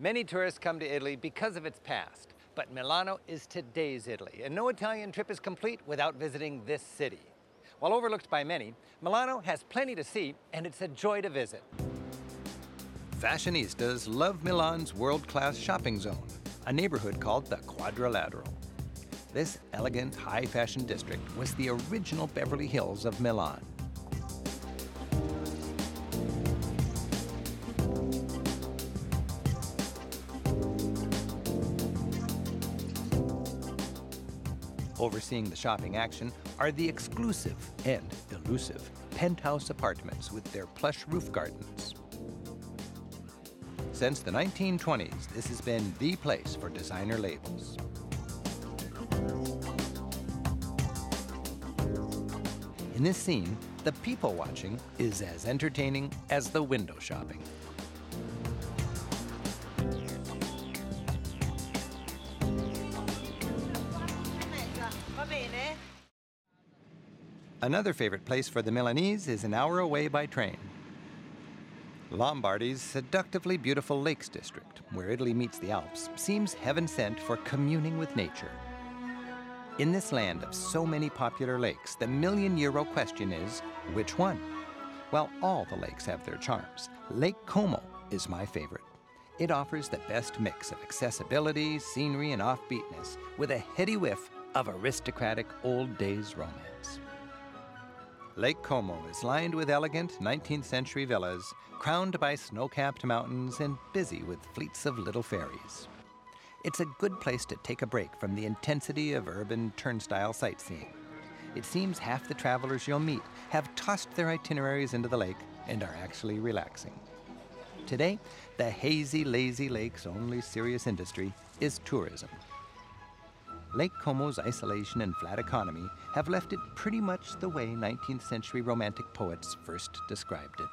Many tourists come to Italy because of its past, but Milano is today's Italy, and no Italian trip is complete without visiting this city. While overlooked by many, Milano has plenty to see, and it's a joy to visit. Fashionistas love Milan's world-class shopping zone, a neighborhood called the Quadrilatero. This elegant, high-fashion district was the original Beverly Hills of Milan. Overseeing the shopping action are the exclusive and elusive penthouse apartments with their plush roof gardens. Since the 1920s, this has been the place for designer labels. In this scene, the people watching is as entertaining as the window shopping. Another favorite place for the Milanese is an hour away by train. Lombardy's seductively beautiful Lakes District, where Italy meets the Alps, seems heaven sent for communing with nature. In this land of so many popular lakes, the million euro question is which one? Well, all the lakes have their charms. Lake Como is my favorite. It offers the best mix of accessibility, scenery, and offbeatness with a heady whiff of aristocratic old days romance. Lake Como is lined with elegant 19th century villas, crowned by snow capped mountains and busy with fleets of little ferries. It's a good place to take a break from the intensity of urban turnstile sightseeing. It seems half the travelers you'll meet have tossed their itineraries into the lake and are actually relaxing. Today, the hazy, lazy lake's only serious industry is tourism. Lake Como's isolation and flat economy have left it pretty much the way 19th century Romantic poets first described it.